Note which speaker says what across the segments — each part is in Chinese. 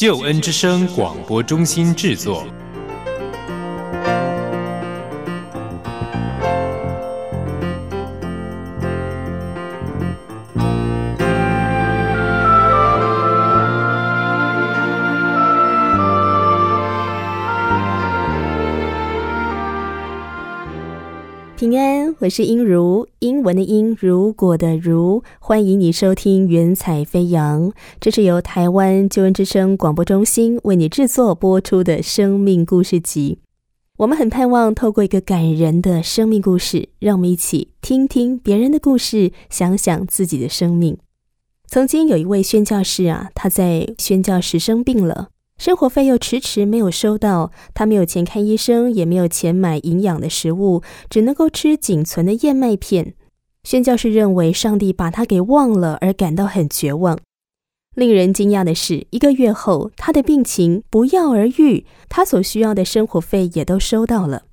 Speaker 1: 救恩之声广播中心制作。
Speaker 2: 平安，我是英如，英文的英，如果的如，欢迎你收听《云彩飞扬》，这是由台湾救恩之声广播中心为你制作播出的生命故事集。我们很盼望透过一个感人的生命故事，让我们一起听听别人的故事，想想自己的生命。曾经有一位宣教士啊，他在宣教时生病了。生活费又迟迟没有收到，他没有钱看医生，也没有钱买营养的食物，只能够吃仅存的燕麦片。宣教士认为上帝把他给忘了，而感到很绝望。令人惊讶的是，一个月后，他的病情不药而愈，他所需要的生活费也都收到了。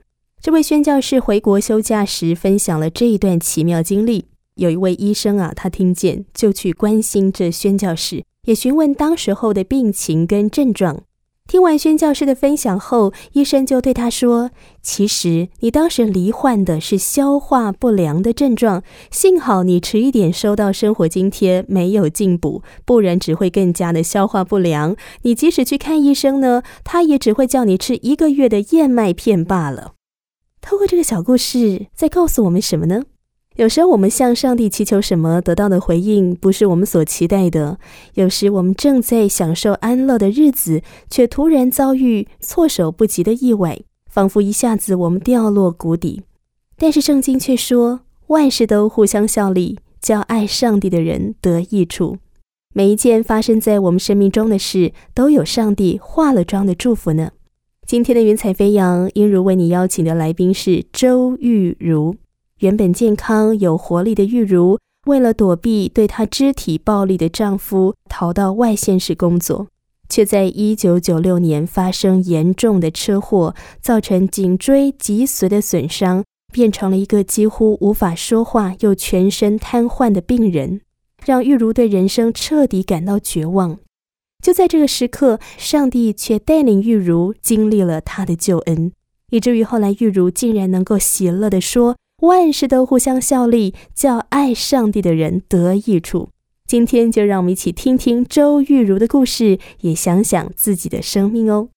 Speaker 2: 这位宣教士回国休假时，分享了这一段奇妙经历。有一位医生啊，他听见就去关心这宣教士。也询问当时候的病情跟症状。听完宣教师的分享后，医生就对他说：“其实你当时罹患的是消化不良的症状，幸好你迟一点收到生活津贴，没有进补，不然只会更加的消化不良。你即使去看医生呢，他也只会叫你吃一个月的燕麦片罢了。”透过这个小故事，在告诉我们什么呢？有时候我们向上帝祈求什么，得到的回应不是我们所期待的。有时我们正在享受安乐的日子，却突然遭遇措手不及的意外，仿佛一下子我们掉落谷底。但是圣经却说，万事都互相效力，叫爱上帝的人得益处。每一件发生在我们生命中的事，都有上帝化了妆的祝福呢。今天的云彩飞扬，英如为你邀请的来宾是周玉如。原本健康有活力的玉茹，为了躲避对她肢体暴力的丈夫，逃到外县市工作，却在一九九六年发生严重的车祸，造成颈椎脊髓的损伤，变成了一个几乎无法说话又全身瘫痪的病人，让玉茹对人生彻底感到绝望。就在这个时刻，上帝却带领玉茹经历了他的救恩，以至于后来玉茹竟然能够喜乐地说。万事都互相效力，叫爱上帝的人得益处。今天就让我们一起听听周玉如的故事，也想想自己的生命哦。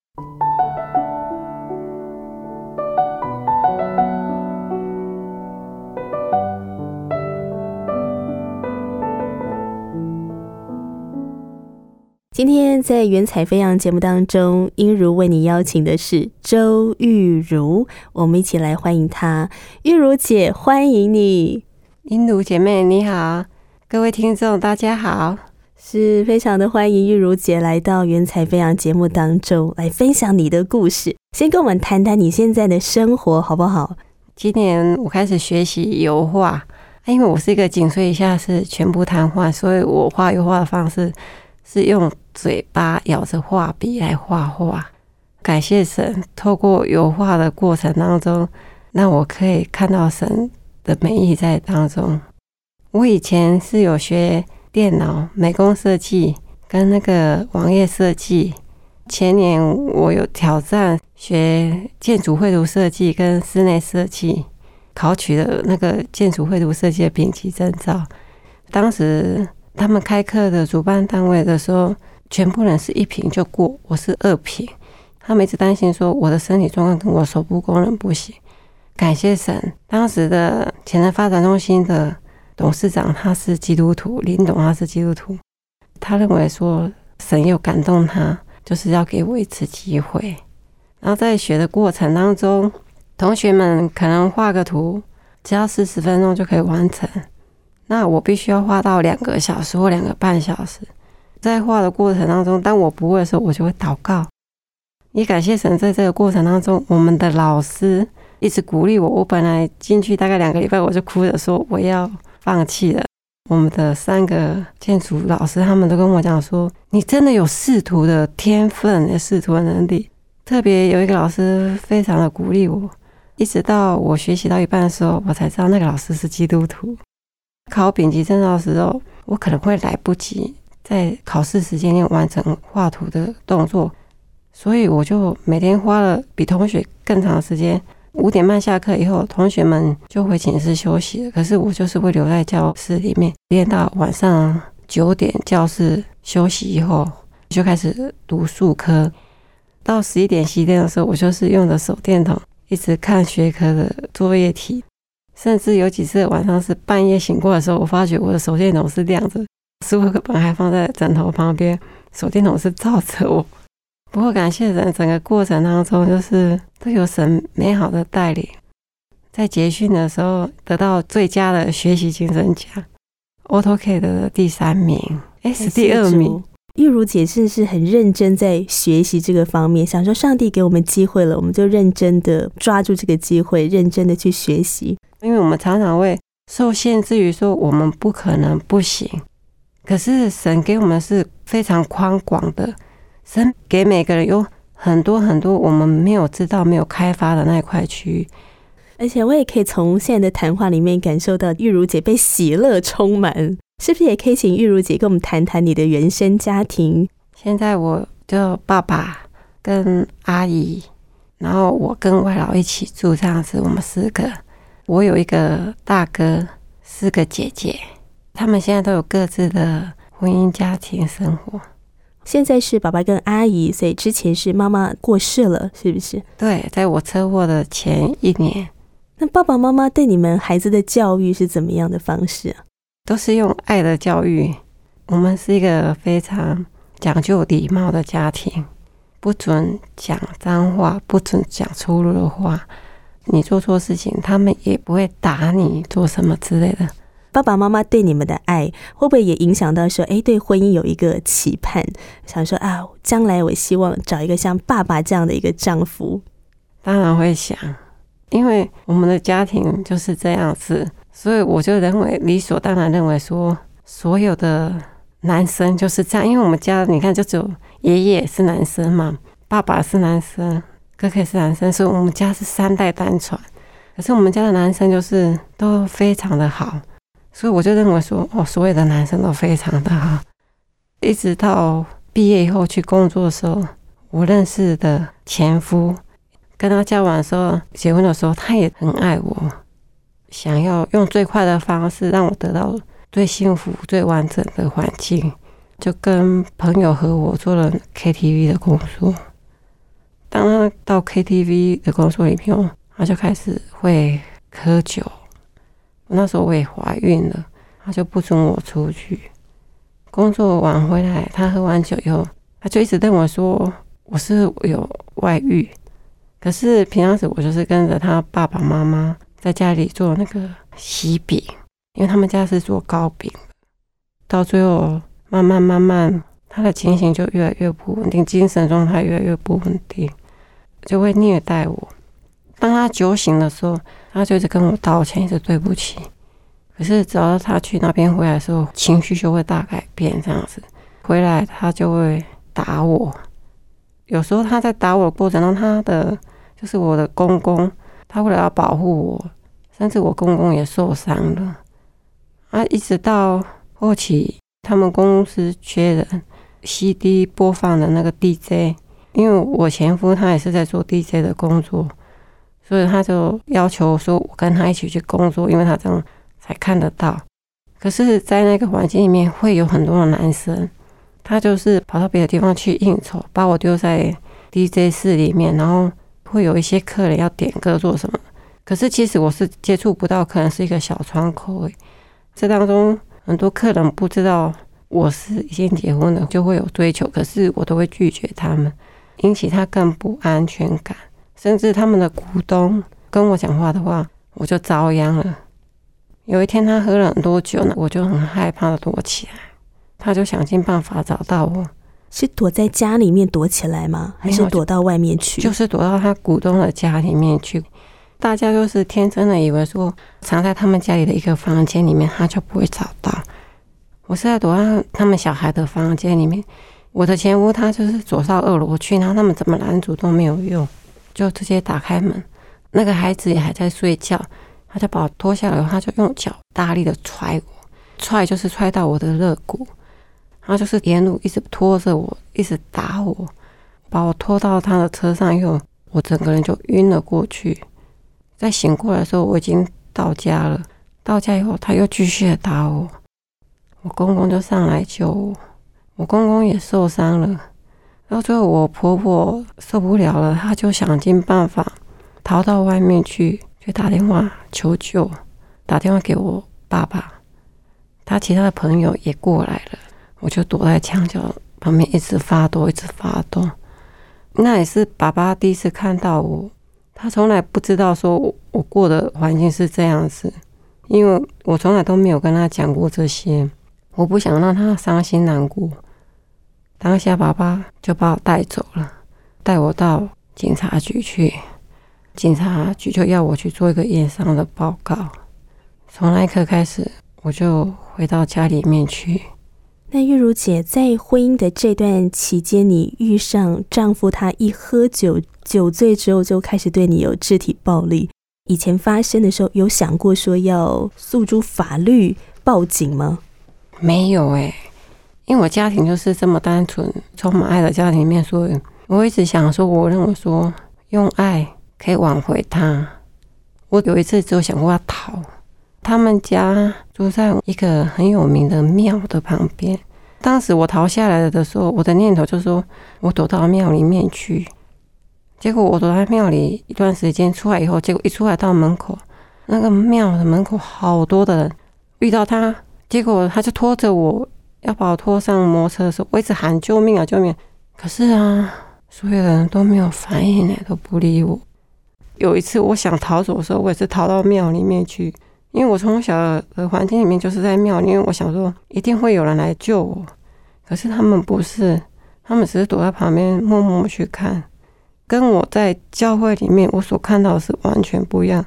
Speaker 2: 今天在《云彩飞扬》节目当中，英如为你邀请的是周玉如，我们一起来欢迎她。玉如姐，欢迎你！
Speaker 3: 英如姐妹你好，各位听众大家好，
Speaker 2: 是非常的欢迎玉如姐来到《云彩飞扬》节目当中来分享你的故事。先跟我们谈谈你现在的生活好不好？
Speaker 3: 今年我开始学习油画，因为我是一个颈椎以下是全部瘫痪，所以我画油画的方式是用。嘴巴咬着画笔来画画，感谢神，透过油画的过程当中，让我可以看到神的美意在当中。我以前是有学电脑美工设计跟那个网页设计，前年我有挑战学建筑绘图设计跟室内设计，考取了那个建筑绘图设计的丙级证照。当时他们开课的主办单位的时候。全部人是一瓶就过，我是二瓶。他们一直担心说我的身体状况跟我手部功能不行。感谢神，当时的潜能发展中心的董事长他是基督徒，林董他是基督徒。他认为说神又感动他，就是要给我一次机会。然后在学的过程当中，同学们可能画个图只要四十分钟就可以完成，那我必须要画到两个小时或两个半小时。在画的过程当中，当我不会的时候，我就会祷告，也感谢神，在这个过程当中，我们的老师一直鼓励我。我本来进去大概两个礼拜，我就哭着说我要放弃了。我们的三个建筑老师，他们都跟我讲说：“你真的有仕途的天分，仕途的能力。”特别有一个老师非常的鼓励我，一直到我学习到一半的时候，我才知道那个老师是基督徒。考丙级证照的时候，我可能会来不及在考试时间内完成画图的动作，所以我就每天花了比同学更长时间。五点半下课以后，同学们就回寝室休息了。可是我就是会留在教室里面练到晚上九点，教室休息以后就开始读数科。到十一点熄电的时候，我就是用着手电筒一直看学科的作业题。甚至有几次晚上是半夜醒过来的时候，我发觉我的手电筒是亮着，书本还放在枕头旁边，手电筒是照着我。不过感谢神，整个过程当中就是都有神美好的带领。在结训的时候得到最佳的学习精神奖，AutoCAD 的第三名，S 第二名。
Speaker 2: 玉如姐是是很认真在学习这个方面，想说上帝给我们机会了，我们就认真的抓住这个机会，认真的去学习。
Speaker 3: 因为我们常常会受限制于说我们不可能不行，可是神给我们是非常宽广的。神给每个人有很多很多我们没有知道、没有开发的那一块区域，
Speaker 2: 而且我也可以从现在的谈话里面感受到玉如姐被喜乐充满，是不是？也可以请玉如姐跟我们谈谈你的原生家庭。
Speaker 3: 现在我就爸爸跟阿姨，然后我跟外老一起住这样子，我们四个。我有一个大哥，四个姐姐，他们现在都有各自的婚姻家庭生活。
Speaker 2: 现在是爸爸跟阿姨，所以之前是妈妈过世了，是不是？
Speaker 3: 对，在我车祸的前一年。
Speaker 2: 那爸爸妈妈对你们孩子的教育是怎么样的方式啊？
Speaker 3: 都是用爱的教育。我们是一个非常讲究礼貌的家庭，不准讲脏话，不准讲粗鲁的话。你做错事情，他们也不会打你，做什么之类的。
Speaker 2: 爸爸妈妈对你们的爱，会不会也影响到说，哎，对婚姻有一个期盼，想说啊，将来我希望找一个像爸爸这样的一个丈夫？
Speaker 3: 当然会想，因为我们的家庭就是这样子，所以我就认为理所当然认为说，所有的男生就是这样，因为我们家你看，就只有爷爷是男生嘛，爸爸是男生，哥哥是男生，所以我们家是三代单传。可是我们家的男生就是都非常的好。所以我就认为说，哦，所有的男生都非常的好。一直到毕业以后去工作的时候，我认识的前夫跟他交往的时候，结婚的时候，他也很爱我，想要用最快的方式让我得到最幸福、最完整的环境，就跟朋友和我做了 KTV 的工作。当他到 KTV 的工作里面，他就开始会喝酒。那时候我也怀孕了，他就不准我出去。工作完回来，他喝完酒以后，他就一直认为说我是有外遇。可是平常时我就是跟着他爸爸妈妈在家里做那个喜饼，因为他们家是做糕饼。到最后，慢慢慢慢，他的情形就越来越不稳定，精神状态越来越不稳定，就会虐待我。当他酒醒的时候，他就一直跟我道歉，一直对不起。可是只要他去那边回来的时候，情绪就会大改变，这样子。回来他就会打我。有时候他在打我的过程中，他的就是我的公公，他为了要保护我，甚至我公公也受伤了。啊，一直到后期他们公司缺人，CD 播放的那个 DJ，因为我前夫他也是在做 DJ 的工作。所以他就要求说，我跟他一起去工作，因为他这样才看得到。可是，在那个环境里面，会有很多的男生，他就是跑到别的地方去应酬，把我丢在 DJ 室里面，然后会有一些客人要点歌做什么。可是，其实我是接触不到，可能是一个小窗口。这当中很多客人不知道我是已经结婚了，就会有追求，可是我都会拒绝他们，引起他更不安全感。甚至他们的股东跟我讲话的话，我就遭殃了。有一天他喝了很多酒呢，我就很害怕的躲起来。他就想尽办法找到我，
Speaker 2: 是躲在家里面躲起来吗？还是躲到外面去？
Speaker 3: 就是躲到他股东的家里面去。大家都是天真的以为说藏在他们家里的一个房间里面，他就不会找到。我是在躲到他们小孩的房间里面。我的前夫他就是走到二楼去，然后他们怎么拦阻都没有用，就直接打开门。那个孩子也还在睡觉，他就把我拖下来，他就用脚大力的踹我，踹就是踹到我的肋骨，然后就是沿路一直拖着我，一直打我，把我拖到他的车上以后，我整个人就晕了过去。在醒过来的时候，我已经到家了。到家以后，他又继续的打我，我公公就上来救我，我公公也受伤了。然后最后我婆婆受不了了，她就想尽办法逃到外面去，去打电话求救，打电话给我爸爸，他其他的朋友也过来了，我就躲在墙角旁边一直发抖，一直发抖。那也是爸爸第一次看到我，他从来不知道说我我过的环境是这样子，因为我从来都没有跟他讲过这些，我不想让他伤心难过。当下爸爸就把我带走了，带我到警察局去，警察局就要我去做一个验伤的报告。从那一刻开始，我就回到家里面去。
Speaker 2: 那玉如姐在婚姻的这段期间，你遇上丈夫，他一喝酒酒醉之后就开始对你有肢体暴力。以前发生的时候，有想过说要诉诸法律报警吗？
Speaker 3: 没有哎、因为我家庭就是这么单纯、充满爱的家庭里面，所以我一直想说，我认为说用爱可以挽回他。我有一次只有想过要逃，他们家住在一个很有名的庙的旁边。当时我逃下来了的时候，我的念头就是说我躲到庙里面去。结果我躲在庙里一段时间，出来以后，结果一出来到门口，那个庙的门口好多的人，遇到他，结果他就拖着我要把我拖上摩托车的时候，我一直喊救命啊救命！可是啊，所有的人都没有反应，都不理我。有一次我想逃走的时候，我也是逃到庙里面去，因为我从小的环境里面就是在庙，因为我想说一定会有人来救我，可是他们不是，他们只是躲在旁边默默去看，跟我在教会里面我所看到的是完全不一样。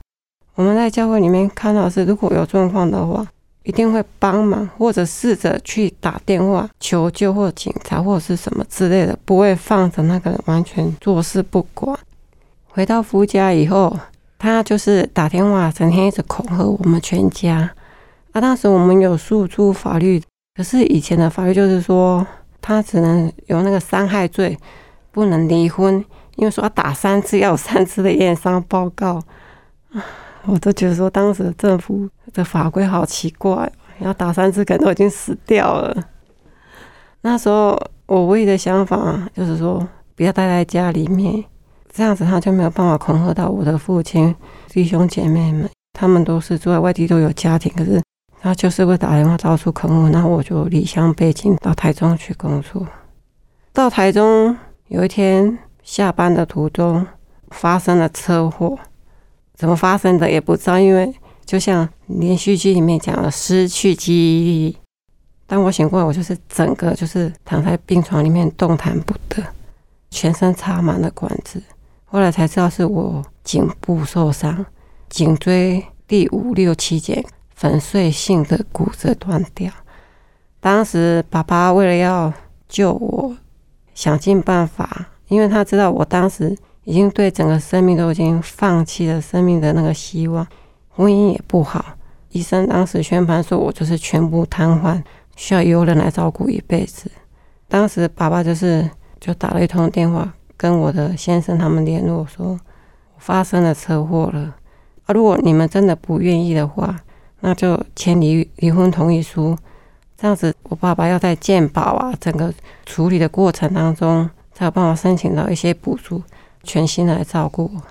Speaker 3: 我们在教会里面看到是，如果有状况的话，一定会帮忙，或者试着去打电话求救，或警察或者是什么之类的，不会放着那个人完全坐视不管。回到夫家以后，他就是打电话，整天一直恐吓我们全家。啊，当时我们有诉诸法律，可是以前的法律就是说，他只能有那个伤害罪，不能离婚，因为说要打三次，要有三次的验伤报告。我都觉得说，当时政府的法规好奇怪哦，要打三次，可能都已经死掉了。那时候我唯一的想法就是说，不要待在家里面，这样子他就没有办法恐吓到我的父亲、弟兄姐妹们，他们都是住在外地，都有家庭，可是他就是会打电话到处恐吓，然后我就离乡背井到台中去工作。到台中有一天下班的途中发生了车祸，怎么发生的也不知道，因为就像连续剧里面讲的，失去记忆。当我醒过来，我就是整个就是躺在病床里面动弹不得，全身插满了管子。后来才知道是我颈部受伤，颈椎第五六七节粉碎性的骨折断掉。当时爸爸为了要救我，想尽办法，因为他知道我当时已经对整个生命都已经放弃了生命的那个希望，婚姻也不好。医生当时宣判说我就是全部瘫痪，需要有人来照顾一辈子。当时爸爸就是就打了一通电话跟我的先生他们联络说，发生了车祸了。啊，如果你们真的不愿意的话，那就签离离婚同意书。这样子，我爸爸要在健保啊整个处理的过程当中，才有办法申请到一些补助，全心来照顾我。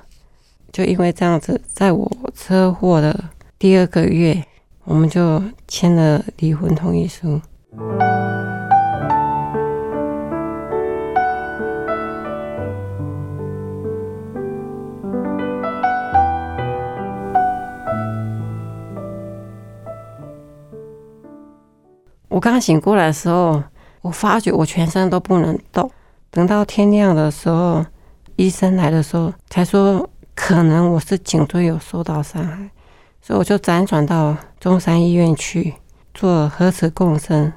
Speaker 3: 就因为这样子，在我车祸的第二个月，我们就签了离婚同意书。我刚醒过来的时候，我发觉我全身都不能动。等到天亮的时候，医生来的时候才说，可能我是颈椎有受到伤害，所以我就辗转到中山医院去做核磁共振，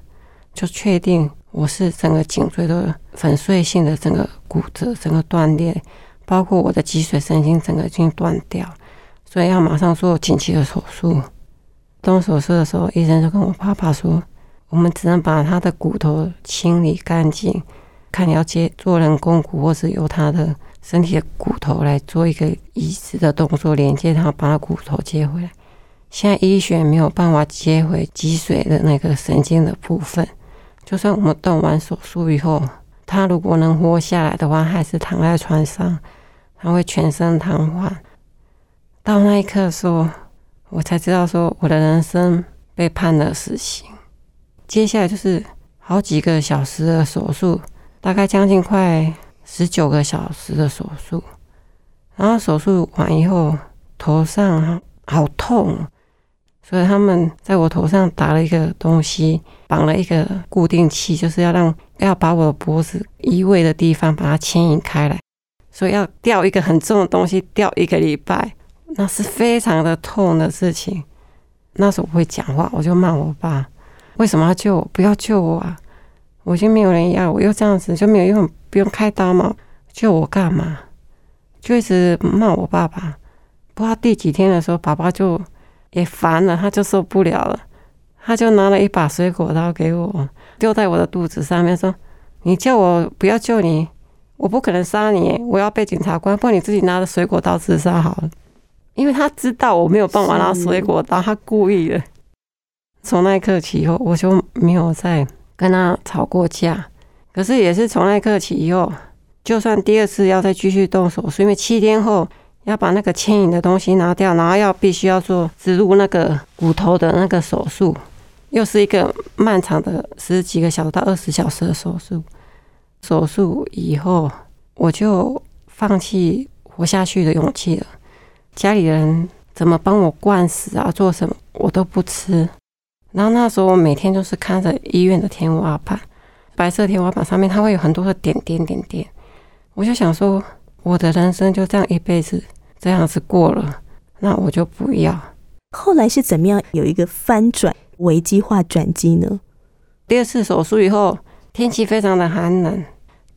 Speaker 3: 就确定我是整个颈椎的粉碎性的整个骨折、整个断裂，包括我的脊髓神经整个已经断掉，所以要马上做紧急的手术。动手术的时候，医生就跟我爸爸说：“我们只能把他的骨头清理干净，看你要接做人工骨，或是由他的身体的骨头来做一个移植的动作，连接他，把骨头接回来。现在医学没有办法接回脊髓的那个神经的部分，就算我们动完手术以后，他如果能活下来的话，还是躺在床上，他会全身瘫痪。到那一刻说。”我才知道，说我的人生被判了死刑。接下来就是好几个小时的手术，大概将近快十九个小时的手术。然后手术完以后，头上好痛，所以他们在我头上打了一个东西，绑了一个固定器，就是要让要把我的脖子移位的地方把它牵引开来，所以要吊一个很重的东西，吊一个礼拜。那是非常的痛的事情。那时候我会讲话，我就骂我爸：“为什么要救我？不要救我啊！我已经没有人要，我又这样子就没有用，不用开刀嘛？救我干嘛？”就一直骂我爸爸。不知道第几天的时候，爸爸就也烦了，他就受不了了，他就拿了一把水果刀给我，丢在我的肚子上面，说：“你叫我不要救你，我不可能杀你，我要被检察官，不然你自己拿着水果刀自杀好了。”因为他知道我没有办法拿水果刀，他故意的。从那一刻起以后，我就没有再跟他吵过架。可是也是从那一刻起以后，就算第二次要再继续动手术，因为七天后要把那个牵引的东西拿掉，然后要必须要做植入那个骨头的那个手术，又是一个漫长的十几个小时到二十小时的手术。手术以后，我就放弃活下去的勇气了。家里人怎么帮我灌食啊？做什么我都不吃。然后那时候我每天就是看着医院的天花板，白色天花板上面它会有很多的点点点点。我就想说，我的人生就这样一辈子这样子过了，那我就不要。
Speaker 2: 后来是怎么样有一个翻转、危机化转机呢？
Speaker 3: 第二次手术以后，天气非常的寒冷，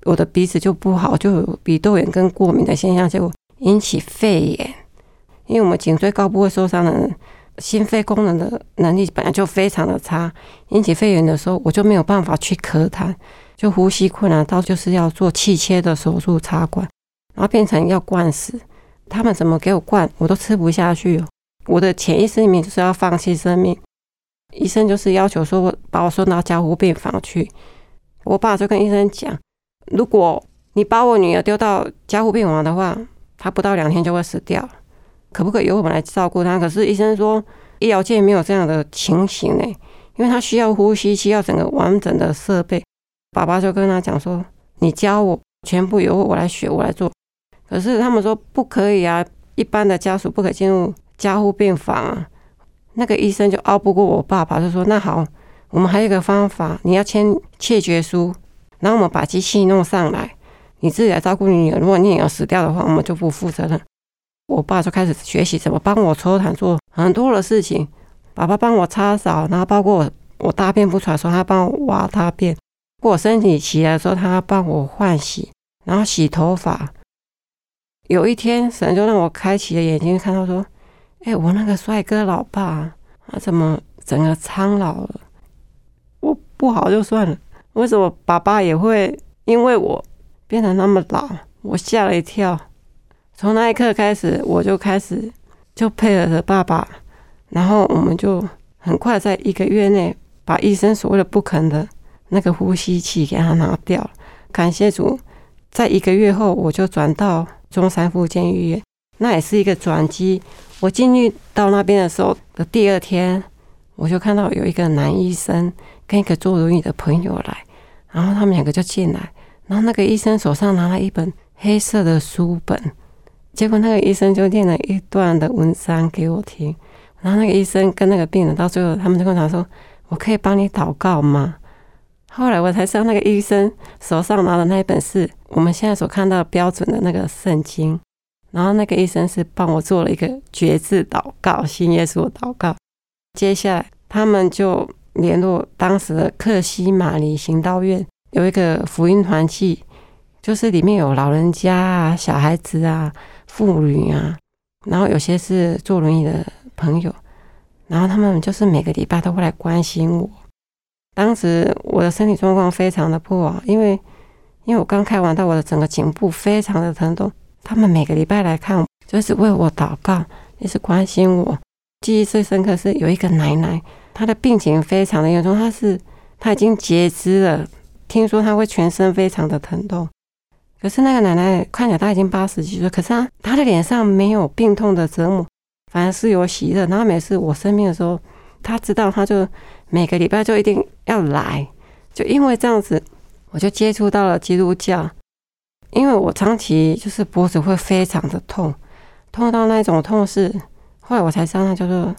Speaker 3: 我的鼻子就不好，就有鼻窦炎跟过敏的现象，结果引起肺炎。因为我们颈椎高部位受伤的人，心肺功能的能力本来就非常的差，引起肺炎的时候，我就没有办法去咳痰，就呼吸困难，到就是要做气切的手术插管，然后变成要灌食。他们怎么给我灌，我都吃不下去。我的潜意识里面就是要放弃生命，医生就是要求说我把我送到加护病房去。我爸就跟医生讲，如果你把我女儿丢到加护病房的话，她不到两天就会死掉。可不可以由我们来照顾他？可是医生说，医疗界没有这样的情形呢，因为他需要呼吸，需要整个完整的设备。爸爸就跟他讲说：“你教我，全部由我来学，我来做。”可是他们说不可以啊，一般的家属不可进入加护病房啊。那个医生就拗不过我爸爸，就说：“那好，我们还有一个方法，你要签切决书，然后我们把机器弄上来，你自己来照顾你女儿。如果你女儿死掉的话，我们就不负责任。”我爸就开始学习怎么帮我抽痰，做很多的事情。爸爸帮我擦扫，然后包括我我大便不出来的时候，他帮我挖大便；我身体起来的时候，他帮我换洗，然后洗头发。有一天，神就让我开启了眼睛，看到说：“哎，我那个帅哥老爸，他怎么整个苍老了？我不好就算了，为什么爸爸也会因为我变得那么老？我吓了一跳。”从那一刻开始，我就开始就配合着爸爸，然后我们就很快在一个月内把医生所谓的不肯的那个呼吸器给他拿掉。感谢主，在一个月后我就转到中山附健医院，那也是一个转机。我进去到那边的时候的第二天，我就看到有一个男医生跟一个坐轮椅的朋友来，然后他们两个就进来，然后那个医生手上拿了一本黑色的书本。结果那个医生就念了一段的文章给我听，然后那个医生跟那个病人到最后，他们就跟他说：“我可以帮你祷告吗？”后来我才知道，那个医生手上拿的那一本是我们现在所看到标准的那个圣经。然后那个医生是帮我做了一个绝志祷告，信耶稣祷告。接下来他们就联络当时的克西玛尼行道院，有一个福音团契，就是里面有老人家啊、小孩子啊、妇女啊，然后有些是坐轮椅的朋友，然后他们就是每个礼拜都会来关心我。当时我的身体状况非常的不好，因为因为我刚开完刀，我的整个颈部非常的疼痛。他们每个礼拜来看，就是为我祷告，也是关心我。记忆最深刻是有一个奶奶，她的病情非常的严重，她是她已经截肢了，听说她会全身非常的疼痛。可是那个奶奶看起来她已经八十几岁，可是她她的脸上没有病痛的折磨，反而是有喜乐。然后每次我生病的时候，她知道，她就每个礼拜就一定。要来，就因为这样子，我就接触到了基督教。因为我长期就是脖子会非常的痛，痛到那种痛是，后来我才知道那叫做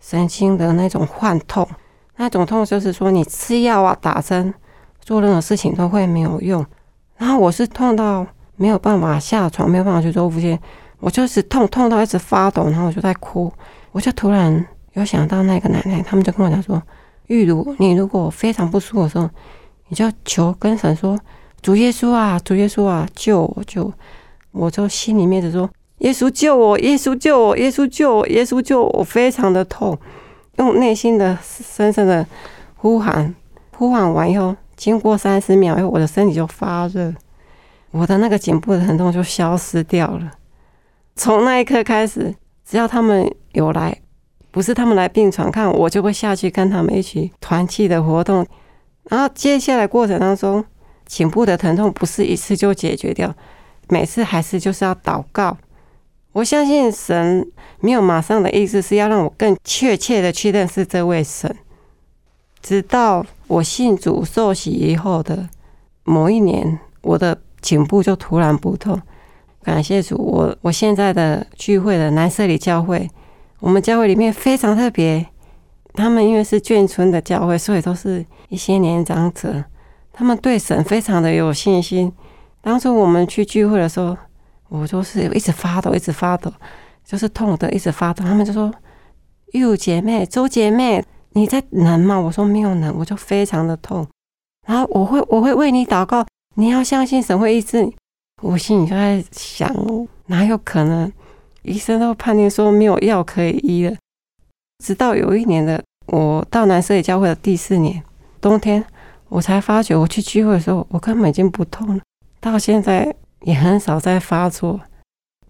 Speaker 3: 神经的那种幻痛。那种痛就是说你吃药啊、打针、做任何事情都会没有用。然后我是痛到没有办法下床，没有办法去做腹泻，我就是痛痛到一直发抖，然后我就在哭。我就突然有想到那个奶奶，他们就跟我讲说。玉如，你如果非常不舒服的时候，你就求跟神说：“主耶稣啊，主耶稣啊，救我！救！”我我就心里面就说：“耶稣救我，耶稣救我，耶稣救我，耶稣救我！”非常的痛，用内心的深深的呼喊，呼喊完以后，经过三十秒以后，我的身体就发热，我的那个颈部的疼痛就消失掉了。从那一刻开始，只要他们有来。不是他们来病床看我，就会下去跟他们一起团契的活动。然后接下来过程当中，颈部的疼痛不是一次就解决掉，每次还是就是要祷告。我相信神没有马上的意思，是要让我更确切的去认识这位神。直到我信主受洗以后的某一年，我的颈部就突然不痛。感谢主，我我现在的聚会的南社里教会。我们教会里面非常特别，他们因为是眷村的教会，所以都是一些年长者，他们对神非常的有信心。当初我们去聚会的时候，我就是一直发抖，一直发抖，就是痛的一直发抖。他们就说：“玉姐妹，周姐妹，你在冷吗？”我说：“没有冷，我就非常的痛。”然后我会我会为你祷告，你要相信神会医治你。我心里就在想，哪有可能？医生都判定说没有药可以医了。直到有一年的我到南社里教会的第四年冬天，我才发觉我去聚会的时候，我根本已经不痛了。到现在也很少再发作。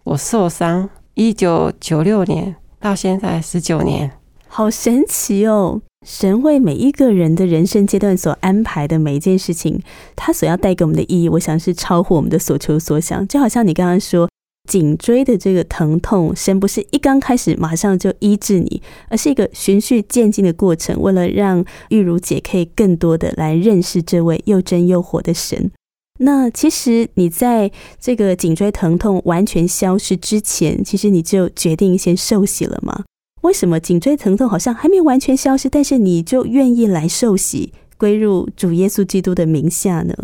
Speaker 3: 我受伤一九九六年到现在十九年，
Speaker 2: 好神奇哦！神为每一个人的人生阶段所安排的每一件事情，他所要带给我们的意义，我想是超乎我们的所求所想。就好像你刚刚说。颈椎的这个疼痛，神不是一刚开始马上就医治你，而是一个循序渐进的过程。为了让玉如姐可以更多的来认识这位又真又活的神，那其实你在这个颈椎疼痛完全消失之前，其实你就决定先受洗了吗？为什么颈椎疼痛好像还没有完全消失，但是你就愿意来受洗，归入主耶稣基督的名下呢？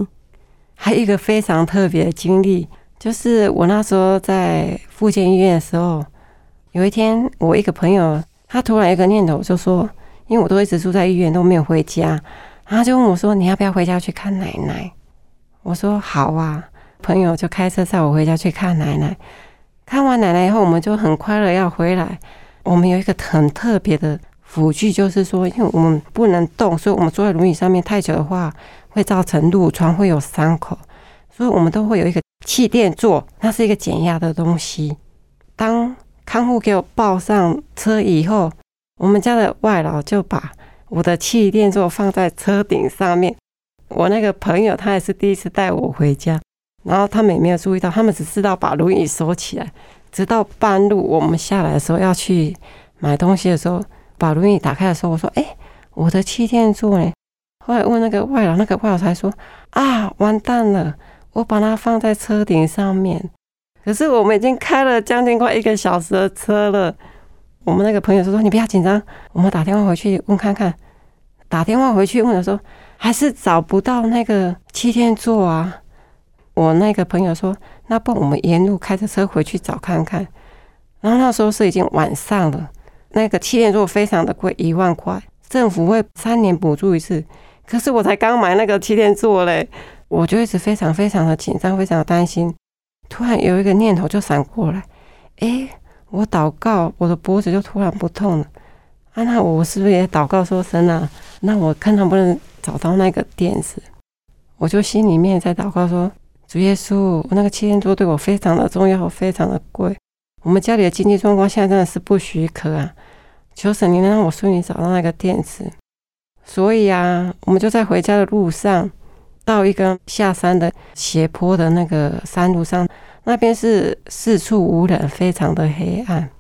Speaker 3: 还有一个非常特别的经历。就是我那时候在复健医院的时候，有一天我一个朋友，他突然一个念头就说，因为我都一直住在医院都没有回家，然后就问我说：“你要不要回家去看奶奶？”我说：“好啊。”朋友就开车载我回家去看奶奶。看完奶奶以后，我们就很快乐要回来。我们有一个很特别的辅具，就是说，因为我们不能动，所以我们坐在轮椅上面太久的话，会造成褥疮，会有伤口，所以我们都会有一个。气垫座，那是一个减压的东西。当看护给我抱上车以后，我们家的外老就把我的气垫座放在车顶上面。我那个朋友他也是第一次带我回家，然后他们也没有注意到，他们只知道把轮椅收起来。直到半路我们下来的时候要去买东西的时候，把轮椅打开的时候，我说：“哎，我的气垫座呢？”后来问那个外老，那个外老才说：“啊，完蛋了。”我把它放在车顶上面，可是我们已经开了将近快一个小时的车了。我们那个朋友说：“说你不要紧张，我们打电话回去问看看。”打电话回去问他说：“还是找不到那个七天座啊。我那个朋友说，那不我们沿路开着车回去找看看。然后那时候是已经晚上了，那个气垫座非常的贵，一万块，政府会三年补助一次。可是我才刚买那个气垫座嘞，我就一直非常非常的紧张，非常的担心。突然有一个念头就闪过来，诶，我祷告，我的脖子就突然不痛了。啊，那我是不是也祷告说神啊？那我看能不能找到那个垫子？我就心里面在祷告说，主耶稣，那个七天桌对我非常的重要，非常的贵。我们家里的经济状况现在真的是不许可啊！求神，你能让我顺利找到那个垫子。所以啊，我们就在回家的路上，到一个下山的斜坡的那个山路上，那边是四处无人，非常的黑暗。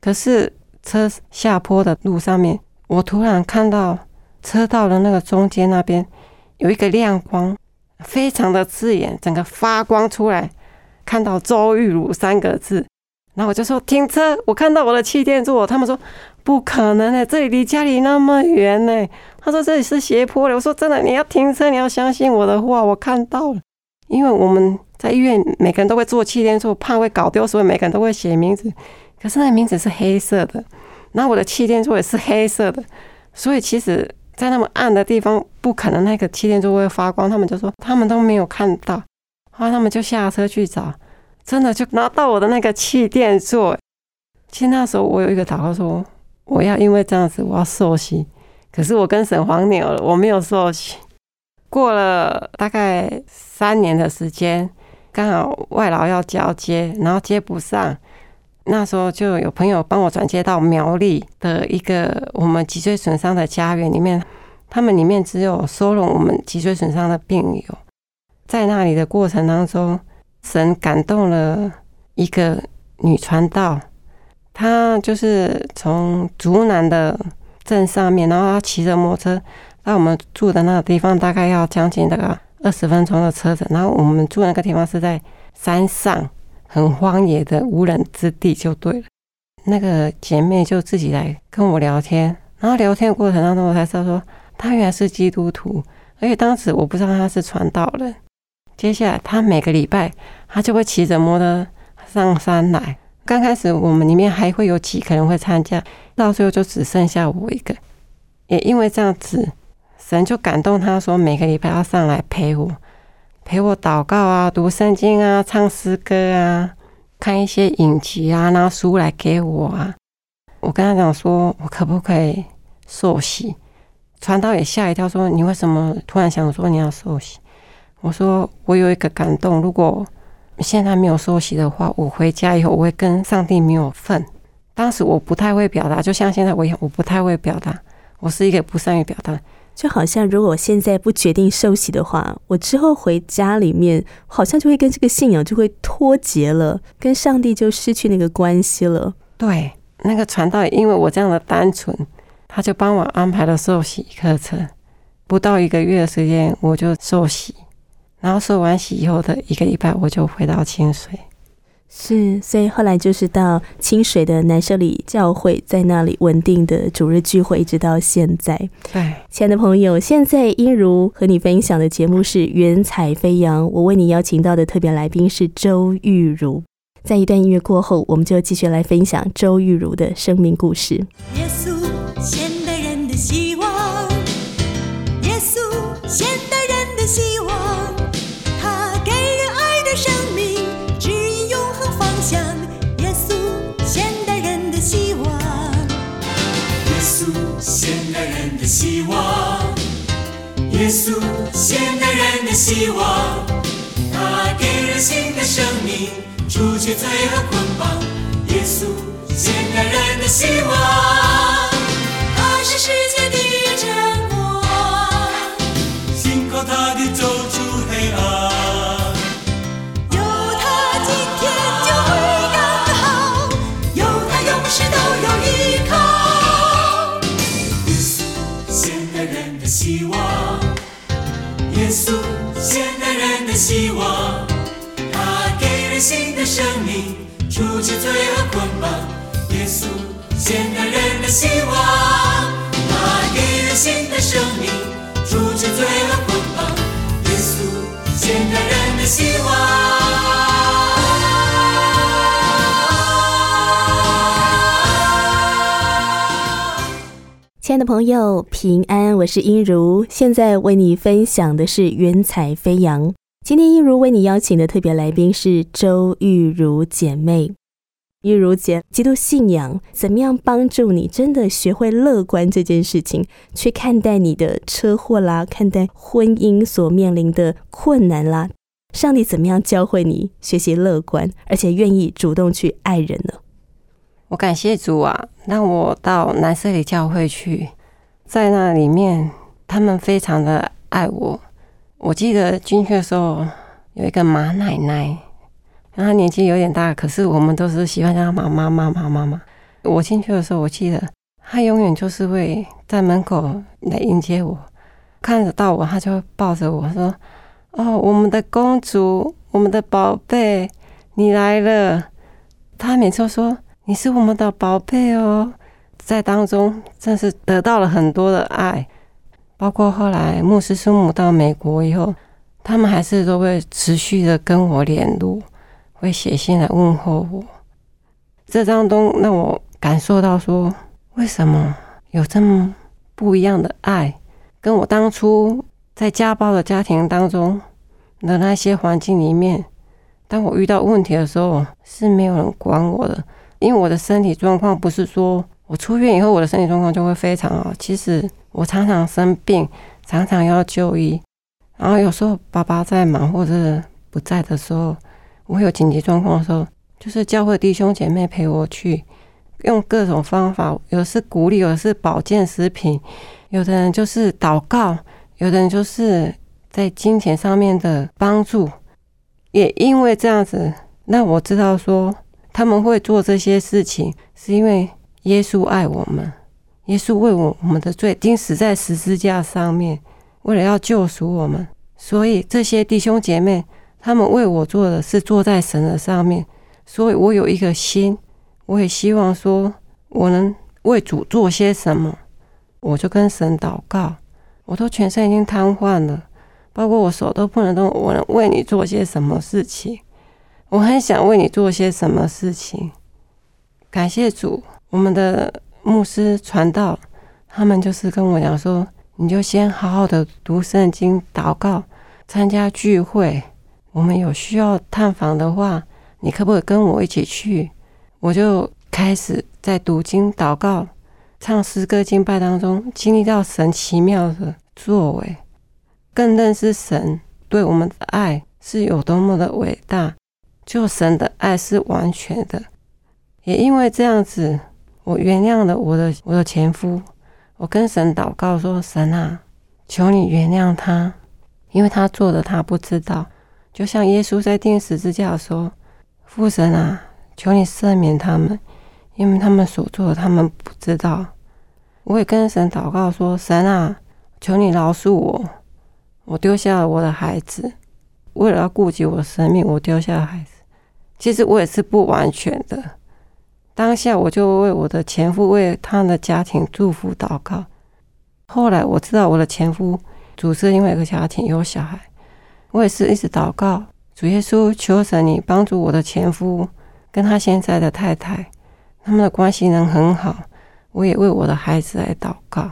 Speaker 3: 可是车下坡的路上面，我突然看到车道的那个中间那边有一个亮光，非常的刺眼，整个发光出来，看到周玉茹三个字。然后我就说停车，我看到我的气垫座。他们说不可能的，这里离家里那么远呢。他说这里是斜坡的。我说真的，你要停车，你要相信我的话。我看到了，因为我们在医院，每个人都会做气垫座，怕会搞丢，所以每个人都会写名字。可是那名字是黑色的，然后我的气垫座也是黑色的，所以其实，在那么暗的地方，不可能那个气垫座会发光。他们就说他们都没有看到，然后他们就下车去找。真的就拿到我的那个气垫座。其实那时候我有一个祷告说，我要因为这样子我要受洗。可是我跟神黄牛了，我没有受洗。过了大概三年的时间，刚好外劳要交接，然后接不上。那时候就有朋友帮我转接到苗栗的一个我们脊椎损伤的家园里面，他们里面只有收容我们脊椎损伤的病友。在那里的过程当中。神感动了一个女传道，她就是从竹南的镇上面，然后她骑着摩托车到我们住的那个地方，大概要将近那个二十分钟的车程。然后我们住那个地方是在山上，很荒野的无人之地，就对了。那个姐妹就自己来跟我聊天，然后聊天的过程当中，我才知道说她原来是基督徒，而且当时我不知道她是传道人。接下来，她每个礼拜，她就会骑着摩托上山来。刚开始，我们里面还会有几个人会参加，到最后就只剩下我一个。也因为这样子，神就感动他说，每个礼拜要上来陪我，陪我祷告啊，读圣经啊，唱诗歌啊，看一些影集啊，拿书来给我啊。我跟他讲说，我可不可以受洗？传道也吓一跳，说你为什么突然想说你要受洗？我说我有一个感动，如果现在没有受洗的话，我回家以后我会跟上帝没有份。当时我不太会表达，就像现在我一样，我不太会表达，我是一个不善于表达。
Speaker 2: 就好像如果我现在不决定受洗的话，我之后回家里面好像就会跟这个信仰就会脱节了，跟上帝就失去那个关系了。
Speaker 3: 对，那个传道，因为我这样的单纯，他就帮我安排了受洗课程，不到一个月的时间我就受洗。然后受完洗以后的一个礼拜，我就回到清水。
Speaker 2: 是，所以后来就是到清水的南舍里教会，在那里稳定的主日聚会，一直到现在。
Speaker 3: 对，
Speaker 2: 亲爱的朋友，现在英如和你分享的节目是《云彩飞扬》，我为你邀请到的特别来宾是周玉如。在一段音乐过后，我们就继续来分享周玉如的生命故事。
Speaker 4: 耶稣，现代人的希耶稣，现代人的希望。他给人新的生命，除去罪恶捆绑。耶稣，现代人的希望。他是世界的稣，现代人的希望。他给人新的生命，除去罪恶捆绑。耶稣，现代人的希望。他给人新的生命，除去。罪恶捆绑。耶稣，现代人的希望。
Speaker 2: 亲爱的朋友，平安，我是音如。现在为你分享的是云彩飞扬。今天音如为你邀请的特别来宾是周玉如姐妹。玉如姐，基督信仰怎么样帮助你真的学会乐观这件事情，去看待你的车祸啦，看待婚姻所面临的困难啦？上帝怎么样教会你学习乐观，而且愿意主动去爱人呢？
Speaker 3: 我感谢主啊，让我到南色里教会去，在那里面，他们非常的爱我。我记得进去的时候，有一个马奶奶，她年纪有点大，可是我们都是喜欢叫她妈妈、妈妈、妈妈。我进去的时候，我记得她永远就是会在门口来迎接我，看得到我，她就抱着我说：“哦，我们的公主，我们的宝贝，你来了。”她每次都说。你是我们的宝贝哦，在当中真是得到了很多的爱，包括后来牧师师母到美国以后，他们还是都会持续的跟我联络，会写信来问候我。这当中让我感受到说，为什么有这么不一样的爱，跟我当初在家暴的家庭当中的那些环境里面，当我遇到问题的时候，是没有人管我的。因为我的身体状况不是说我出院以后我的身体状况就会非常好，其实我常常生病，常常要就医，然后有时候爸爸在忙或者不在的时候，我有紧急状况的时候，就是教会弟兄姐妹陪我去，用各种方法，有的是鼓励，有的是保健食品，有的人就是祷告，有的人就是在金钱上面的帮助，也因为这样子，那我知道说。他们会做这些事情，是因为耶稣爱我们，耶稣为我我们的罪钉死在十字架上面，为了要救赎我们。所以这些弟兄姐妹，他们为我做的是坐在神的上面。所以我有一个心，我也希望说，我能为主做些什么。我就跟神祷告，我都全身已经瘫痪了，包括我手都不能动，我能为你做些什么事情？我很想为你做些什么事情，感谢主，我们的牧师传道，他们就是跟我讲说，你就先好好的读圣经、祷告、参加聚会。我们有需要探访的话，你可不可以跟我一起去？我就开始在读经、祷告、唱诗歌、敬拜当中，经历到神奇妙的作为，更认识神对我们的爱是有多么的伟大。就神的爱是完全的，也因为这样子，我原谅了我的我的前夫。我跟神祷告说：“神啊，求你原谅他，因为他做的他不知道。就像耶稣在钉十字架说：‘父神啊，求你赦免他们，因为他们所做的他们不知道。’我也跟神祷告说：‘神啊，求你饶恕我，我丢下了我的孩子，为了要顾及我的生命，我丢下了孩子。’其实我也是不完全的。当下我就为我的前夫、为他的家庭祝福祷告。后来我知道我的前夫主是因为一个家庭有小孩，我也是一直祷告主耶稣，求神你帮助我的前夫跟他现在的太太，他们的关系能很好。我也为我的孩子来祷告。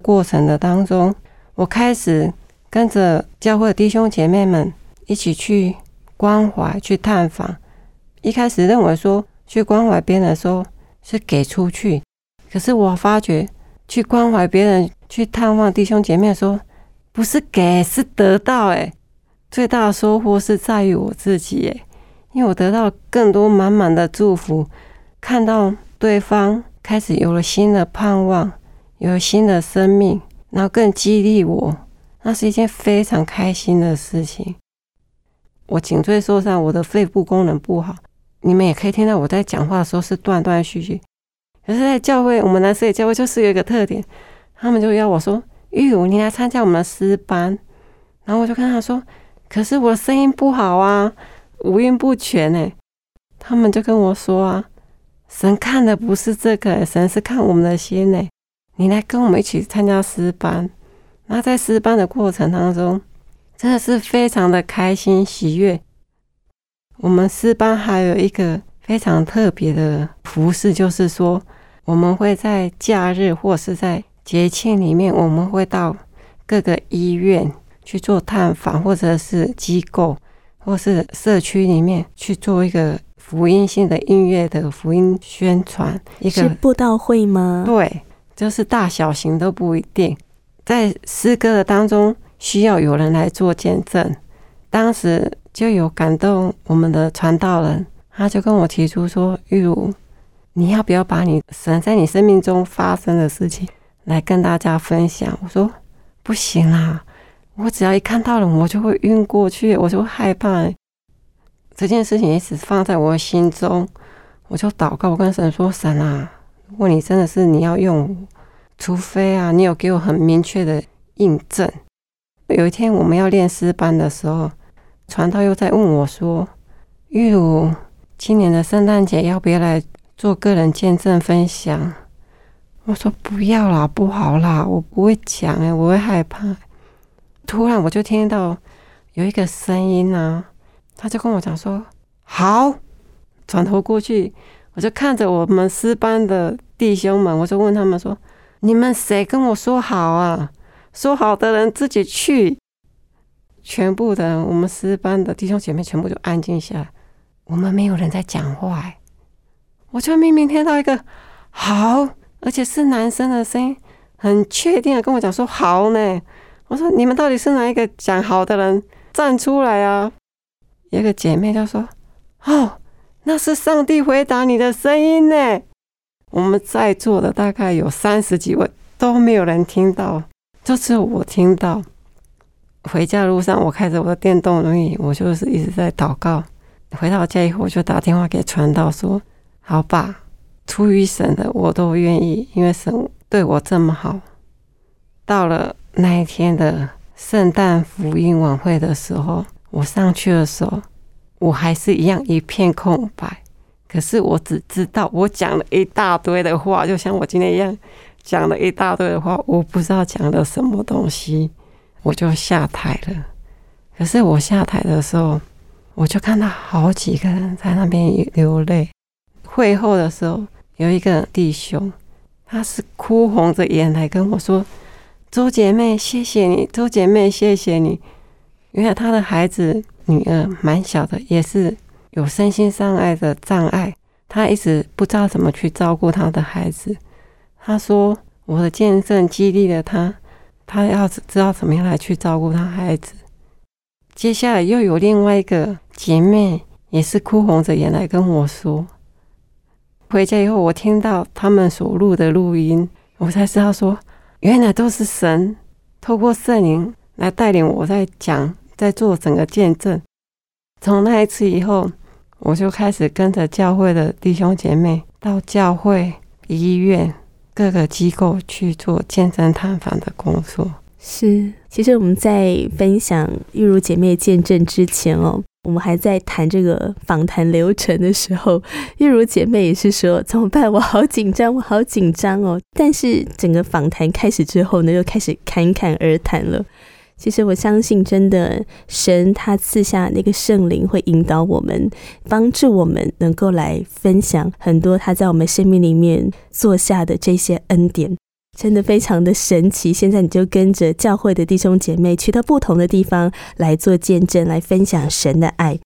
Speaker 3: 过程的当中，我开始跟着教会弟兄姐妹们一起去。关怀去探访，一开始认为说去关怀别人的时候是给出去，可是我发觉去关怀别人、去探望弟兄姐妹的时候，不是给，是得到。哎，最大的收获是在于我自己，哎，因为我得到更多满满的祝福，看到对方开始有了新的盼望，有了新的生命，然后更激励我，那是一件非常开心的事情。我颈椎受伤，我的肺部功能不好。你们也可以听到我在讲话的时候是断断续续。可是，在教会，我们男生的教会就是有一个特点，他们就要我说：“玉如，你来参加我们的诗班。”然后我就跟他说：“可是我的声音不好啊，五音不全呢。”他们就跟我说：“啊，神看的不是这个，神是看我们的心呢。你来跟我们一起参加诗班，那在诗班的过程当中，真的是非常的开心喜悦。我们诗班还有一个非常特别的服饰，就是说我们会在假日或是在节庆里面，我们会到各个医院去做探访，或者是机构，或是社区里面去做一个福音性的音乐的福音宣传。一
Speaker 2: 是
Speaker 3: 个
Speaker 2: 布道会吗？
Speaker 3: 对，就是大小型都不一定。在诗歌的当中，需要有人来做见证。当时就有感动我们的传道人，他就跟我提出说：“玉如，你要不要把你神在你生命中发生的事情来跟大家分享？”我说：“不行啊，我只要一看到人，我就会晕过去，我就会害怕。这件事情一直放在我的心中，我就祷告，我跟神说：神啊，如果你真的是你要用，除非啊，你有给我很明确的印证。有一天我们要练诗班的时候，传道又在问我说：“玉如，今年的圣诞节要不要来做个人见证分享？”我说：“不要啦，不好啦，我不会讲哎、我会害怕。”突然我就听到有一个声音啊，他就跟我讲说：“好。”转头过去，我就看着我们诗班的弟兄们，我就问他们说：“你们谁跟我说好啊？说好的人自己去。”全部的，我们诗班的弟兄姐妹全部就安静下来，我们没有人在讲话、我就明明听到一个“好”，而且是男生的声音，很确定的跟我讲说“好”呢。我说：“你们到底是哪一个讲好的人？站出来啊！”一个姐妹就说：“哦。”那是上帝回答你的声音呢。我们在座的大概有三十几位都没有人听到，就只有我听到。回家路上，我开着我的电动轮椅，我就是一直在祷告。回到家以后，我就打电话给传道说：“好吧，出于神的，我都愿意，因为神对我这么好。”到了那一天的圣诞福音晚会的时候，我上去的时候。我还是一样一片空白，可是我只知道我讲了一大堆的话，就像我今天一样讲了一大堆的话，我不知道讲了什么东西，我就下台了。可是我下台的时候，我就看到好几个人在那边流泪。会后的时候，有一个弟兄，他是哭红着眼来跟我说：“周姐妹，谢谢你，周姐妹，谢谢你。”原来他的孩子。女儿蛮小的，也是有身心障碍的障碍，她一直不知道怎么去照顾他的孩子。他说：“我的见证激励了他，他要知道怎么样来去照顾他孩子。”接下来又有另外一个姐妹，也是哭红着眼来跟我说。回家以后，我听到他们所录的录音，我才知道说，原来都是神透过圣灵来带领我在讲。在做整个见证，从那一次以后，我就开始跟着教会的弟兄姐妹到教会、医院各个机构去做健身探访的工作。
Speaker 2: 是，其实我们在分享玉如姐妹见证之前哦，我们还在谈这个访谈流程的时候，玉如姐妹也是说怎么办？我好紧张，我好紧张哦。但是整个访谈开始之后呢，又开始侃侃而谈了。其实我相信，真的神他赐下那个圣灵，会引导我们，帮助我们能够来分享很多他在我们生命里面做下的这些恩典，真的非常的神奇。现在你就跟着教会的弟兄姐妹去到不同的地方来做见证，来分享神的爱。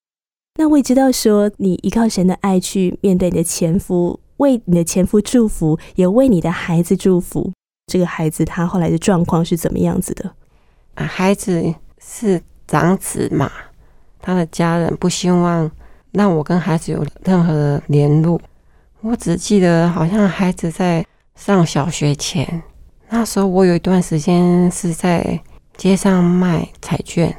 Speaker 2: 那我也知道说，你依靠神的爱去面对你的前夫，为你的前夫祝福，也为你的孩子祝福。这个孩子他后来的状况是怎么样子的？
Speaker 3: 啊，孩子是长子嘛，他的家人不希望让我跟孩子有任何的联络。我只记得好像孩子在上小学前，那时候我有一段时间是在街上卖彩券。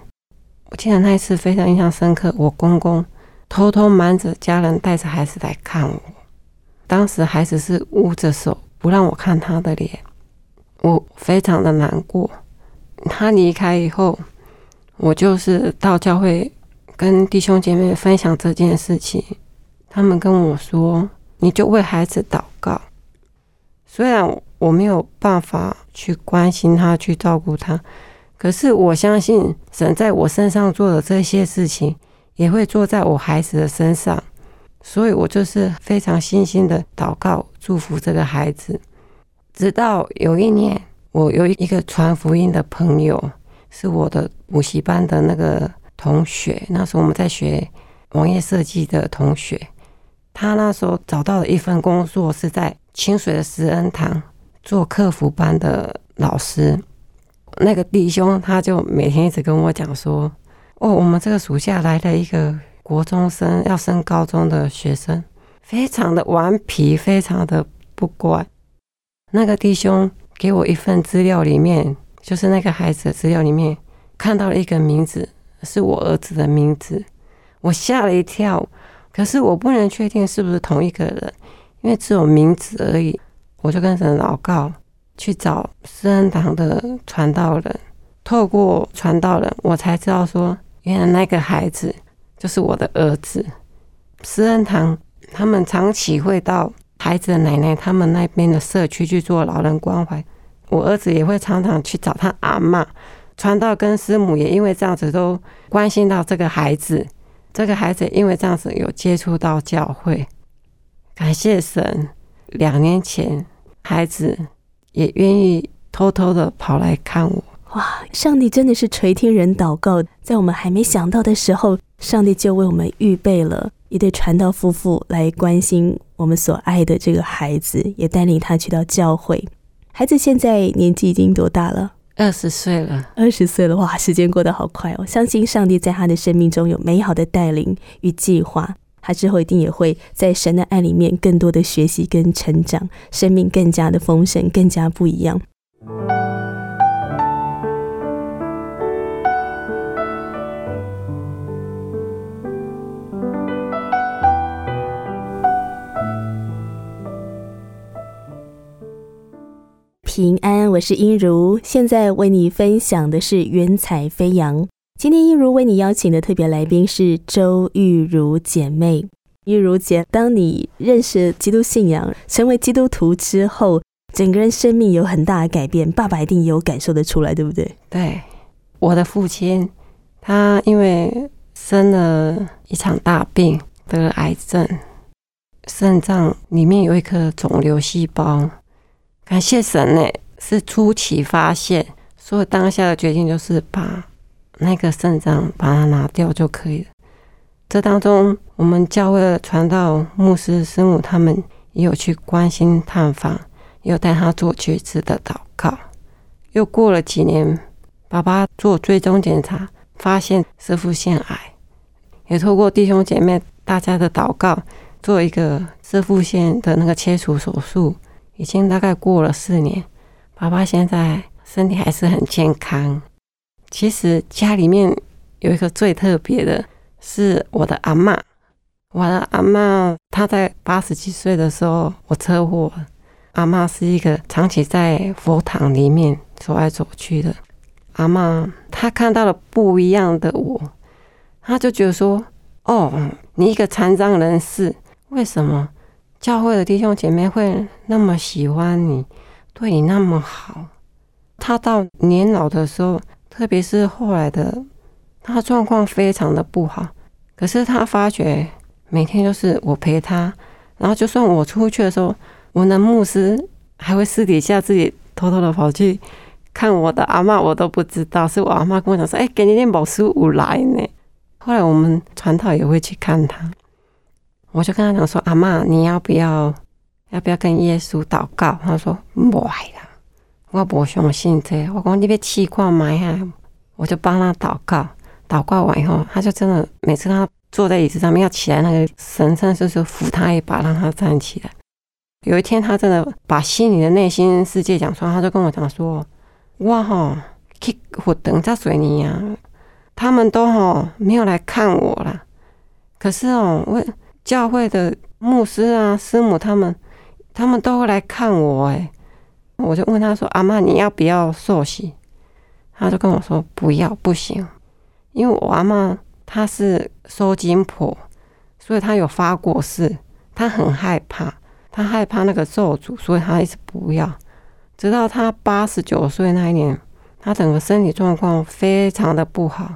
Speaker 3: 我记得那一次非常印象深刻，我公公偷偷瞒着家人带着孩子来看我，当时孩子是捂着手不让我看他的脸，我非常的难过。他离开以后，我就是到教会跟弟兄姐妹分享这件事情。他们跟我说：“你就为孩子祷告。”虽然我没有办法去关心他、去照顾他，可是我相信神在我身上做的这些事情，也会做在我孩子的身上。所以我就是非常信心的祷告，祝福这个孩子。直到有一年，我有一个传福音的朋友，是我的补习班的那个同学。那时候我们在学网页设计的同学，他那时候找到了一份工作，是在清水的石恩堂做客服班的老师。那个弟兄他就每天一直跟我讲说：“哦，我们这个暑假来了一个。”国中生要升高中的学生，非常的顽皮，非常的不乖。那个弟兄给我一份资料，里面就是那个孩子的资料里面看到了一个名字，是我儿子的名字，我吓了一跳。可是我不能确定是不是同一个人，因为只有名字而已。我就跟神祷告，去找施恩堂的传道人，透过传道人，我才知道说，原来那个孩子。就是我的儿子，施恩堂他们长期会到孩子的奶奶他们那边的社区去做老人关怀。我儿子也会常常去找他阿妈，传道跟师母也因为这样子都关心到这个孩子，这个孩子因为这样子有接触到教会，感谢神。两年前，孩子也愿意偷偷的跑来看我。
Speaker 2: 哇！上帝真的是垂听人祷告，在我们还没想到的时候。上帝就为我们预备了一对传道夫妇来关心我们所爱的这个孩子，也带领他去到教会。孩子现在年纪已经多大了？
Speaker 3: 二十岁了。
Speaker 2: 二十岁了，哇，时间过得好快哦！相信上帝在他的生命中有美好的带领与计划，他之后一定也会在神的爱里面更多的学习跟成长，生命更加的丰盛，更加不一样。平安，我是音如，现在为你分享的是云彩飞扬。今天音如为你邀请的特别来宾是周玉如姐妹。玉如姐，当你认识基督信仰，成为基督徒之后，整个人生命有很大的改变，爸爸一定有感受得出来，对不对？
Speaker 3: 对，我的父亲他因为生了一场大病，得了癌症，肾脏里面有一颗肿瘤细胞。感谢神呢，是初期发现，所以当下的决定就是把那个肾脏把它拿掉就可以了。这当中，我们教会的传道牧师师母他们也有去关心探访，也有带他做绝子的祷告。又过了几年，爸爸做追踪检查，发现是腹腺癌，也透过弟兄姐妹大家的祷告，做一个射腹腺的那个切除手术。已经大概过了四年，爸爸现在身体还是很健康。其实家里面有一个最特别的，是我的阿妈。我的阿妈她在八十几岁的时候，我车祸。阿妈是一个长期在佛堂里面走来走去的阿妈，她看到了不一样的我，她就觉得说：“哦，你一个残障人士，为什么？”教会的弟兄姐妹会那么喜欢你，对你那么好。他到年老的时候，特别是后来的，他状况非常的不好。可是他发觉每天都是我陪他，然后就算我出去的时候，我的牧师还会私底下自己偷偷的跑去看我的阿妈，我都不知道。是我阿妈跟我讲说：“哎，给你念宝书五来呢。”后来我们传道也会去看他。我就跟他讲说：“阿妈，你要不要要不要跟耶稣祷告？”他说：“不啦，我不相信这。”我讲：“你别气挂埋啊！”我就帮他祷告，祷告完以后，他就真的每次他坐在椅子上面要起来，那个神圣就是扶他一把，让他站起来。有一天，他真的把心里的内心世界讲出来，他就跟我讲说：“哇哈，去活等在水泥啊，他们都哈没有来看我了。可是哦，我。”教会的牧师啊、师母他们，他们都会来看我哎，我就问他说：“阿妈，你要不要受洗？”他就跟我说：“不要，不行，因为我阿妈她是收金婆，所以她有发过誓，她很害怕，她害怕那个咒诅，所以她一直不要。直到她八十九岁那一年，她整个身体状况非常的不好。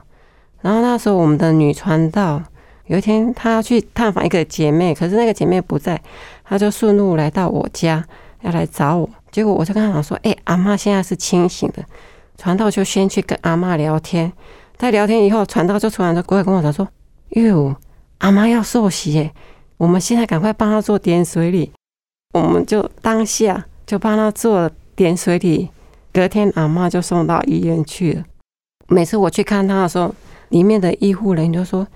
Speaker 3: 然后那时候我们的女传道有一天，她要去探访一个姐妹，可是那个姐妹不在，她就顺路来到我家要来找我。结果我就跟他讲说：“哎、阿妈现在是清醒的。”传道就先去跟阿妈聊天，在聊天以后，传道就突然就过来跟我讲说：“哟，阿妈要受洗耶，我们现在赶快帮她做点水礼。”我们就当下就帮她做了点水礼，隔天阿妈就送到医院去了。每次我去看她的时候，里面的医护人员就说：“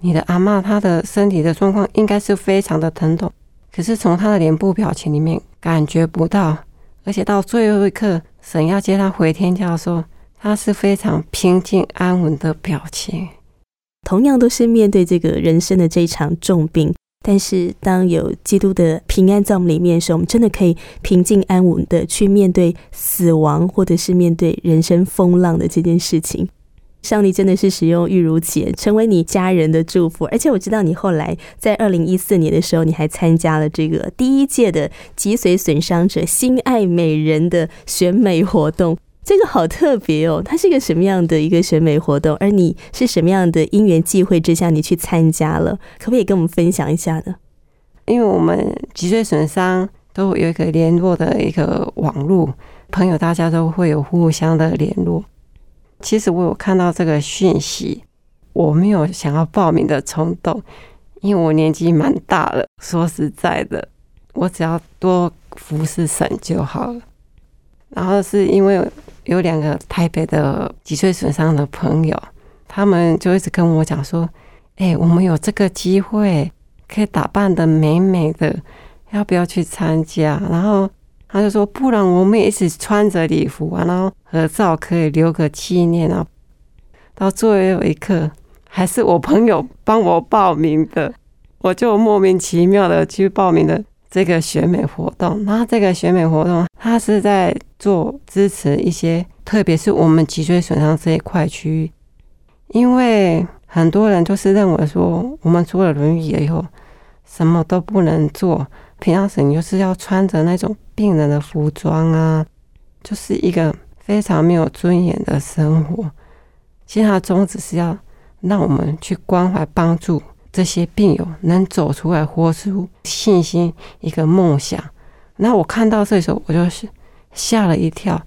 Speaker 3: 你的阿嬷她的身体的状况应该是非常的疼痛，可是从她的脸部表情里面感觉不到，而且到最后一刻，神要接她回天家的时候，她是非常平静安稳的表情。
Speaker 2: 同样都是面对这个人生的这一场重病，但是当有基督的平安在我们里面的时候，我们真的可以平静安稳的去面对死亡，或者是面对人生风浪的这件事情。上帝真的是使用玉如姐成为你家人的祝福，而且我知道你后来在二零一四年的时候，你还参加了这个第一届的脊髓损伤者心爱美人的选美活动。这个好特别哦，它是一个什么样的一个选美活动？而你是什么样的因缘际会之下你去参加了？可不可以跟我们分享一下呢？
Speaker 3: 因为我们脊髓损伤都有一个联络的一个网络，朋友大家都会有互相的联络。其实我有看到这个讯息，我没有想要报名的冲动，因为我年纪蛮大了。说实在的，我只要多服侍神就好了。然后是因为有两个台北的脊椎损伤的朋友，他们就一直跟我讲说：“哎、我们有这个机会，可以打扮的美美的，要不要去参加？”然后他就说：“不然我们一起穿着礼服啊，然后合照可以留个纪念啊。”到最后一刻，还是我朋友帮我报名的，我就莫名其妙的去报名了这个选美活动。那这个选美活动，它是在做支持一些，特别是我们脊椎损伤这一块区域，因为很多人就是认为说，我们除了轮椅以后，什么都不能做。平常时你就是要穿着那种病人的服装啊，就是一个非常没有尊严的生活。其实他的宗旨是要让我们去关怀、帮助这些病友能走出来，活出信心，一个梦想。那我看到这时候，我就是吓了一跳。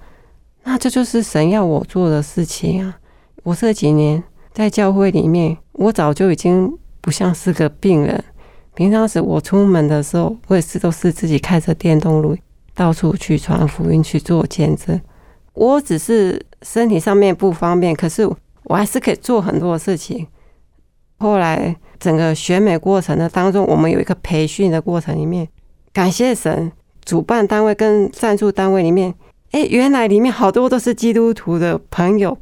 Speaker 3: 那这就是神要我做的事情啊！我这几年在教会里面，我早就已经不像是个病人。平常时我出门的时候，我也是都是自己开着电动路到处去传福音、去做见证。我只是身体上面不方便，可是我还是可以做很多事情。后来整个选美过程的当中，我们有一个培训的过程里面，感谢神，主办单位跟赞助单位里面，哎，原来里面好多都是基督徒的朋友。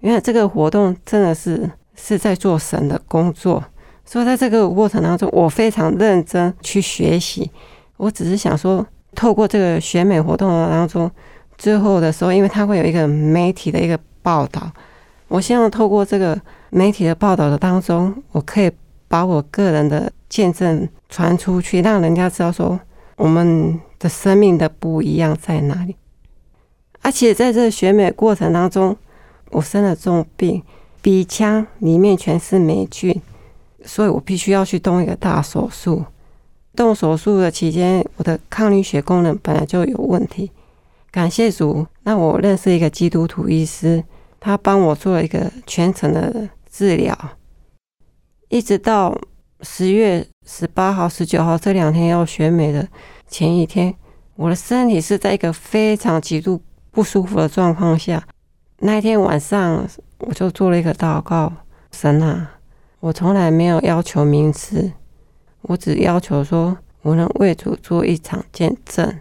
Speaker 3: 原来这个活动真的是是在做神的工作，所以在这个过程当中，我非常认真去学习。我只是想说，透过这个选美活动当中，最后的时候，因为它会有一个媒体的一个报道，我希望透过这个媒体的报道的当中，我可以把我个人的见证传出去，让人家知道说我们的生命的不一样在哪里。而且在这个选美过程当中，我生了重病，鼻腔里面全是霉菌，所以我必须要去动一个大手术。动手术的期间，我的抗凝血功能本来就有问题。感谢主，让我认识一个基督徒医师，他帮我做了一个全程的治疗，一直到十月十八号、十九号这两天要选美的前一天，我的身体是在一个非常极度不舒服的状况下。那一天晚上，我就做了一个祷告：神啊，我从来没有要求名次，我只要求说我能为主做一场见证。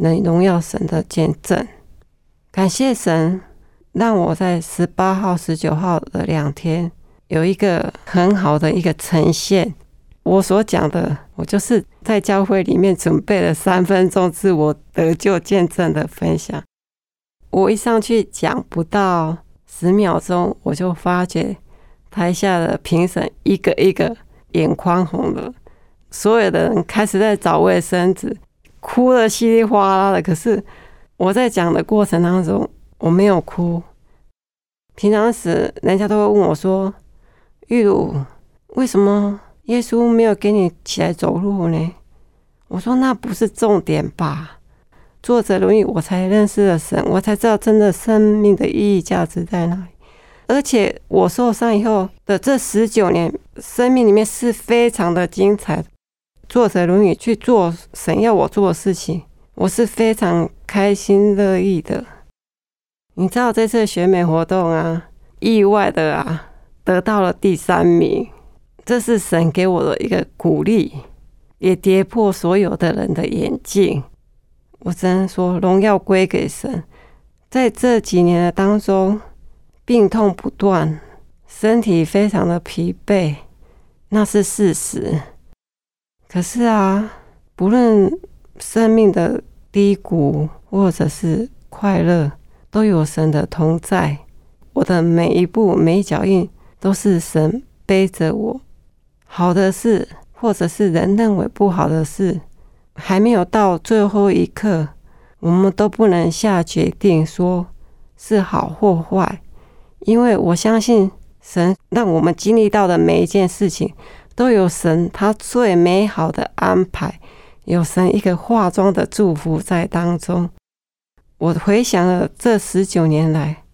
Speaker 3: 能荣耀神的见证，感谢神，让我在十八号、十九号的两天有一个很好的一个呈现。我所讲的，我就是在教会里面准备了三分钟自我得救见证的分享。我一上去讲不到十秒钟，我就发觉台下的评审一个一个眼眶红了，所有的人开始在找卫生纸，哭的稀里哗啦的。可是我在讲的过程当中，我没有哭。平常时人家都会问我说：“玉茹，为什么耶稣没有给你起来走路呢？”我说：“那不是重点吧？作者轮椅，我才认识了神，我才知道真的生命的意义价值在哪里。而且我受伤以后的这十九年，生命里面是非常的精彩。作者轮椅去做神要我做的事情，我是非常开心乐意的。”你知道这次选美活动啊，意外的啊，得到了第三名，这是神给我的一个鼓励，也跌破所有的人的眼镜。我只能说，荣耀归给神。在这几年的当中，病痛不断，身体非常的疲惫，那是事实。可是啊，不论生命的低谷或者是快乐。都有神的同在，我的每一步每一脚印都是神背着我。好的事，或者是人认为不好的事，还没有到最后一刻，我们都不能下决定说是好或坏，因为我相信神让我们经历到的每一件事情，都有神他最美好的安排，有神一个化妆的祝福在当中。我回想了这十九年来，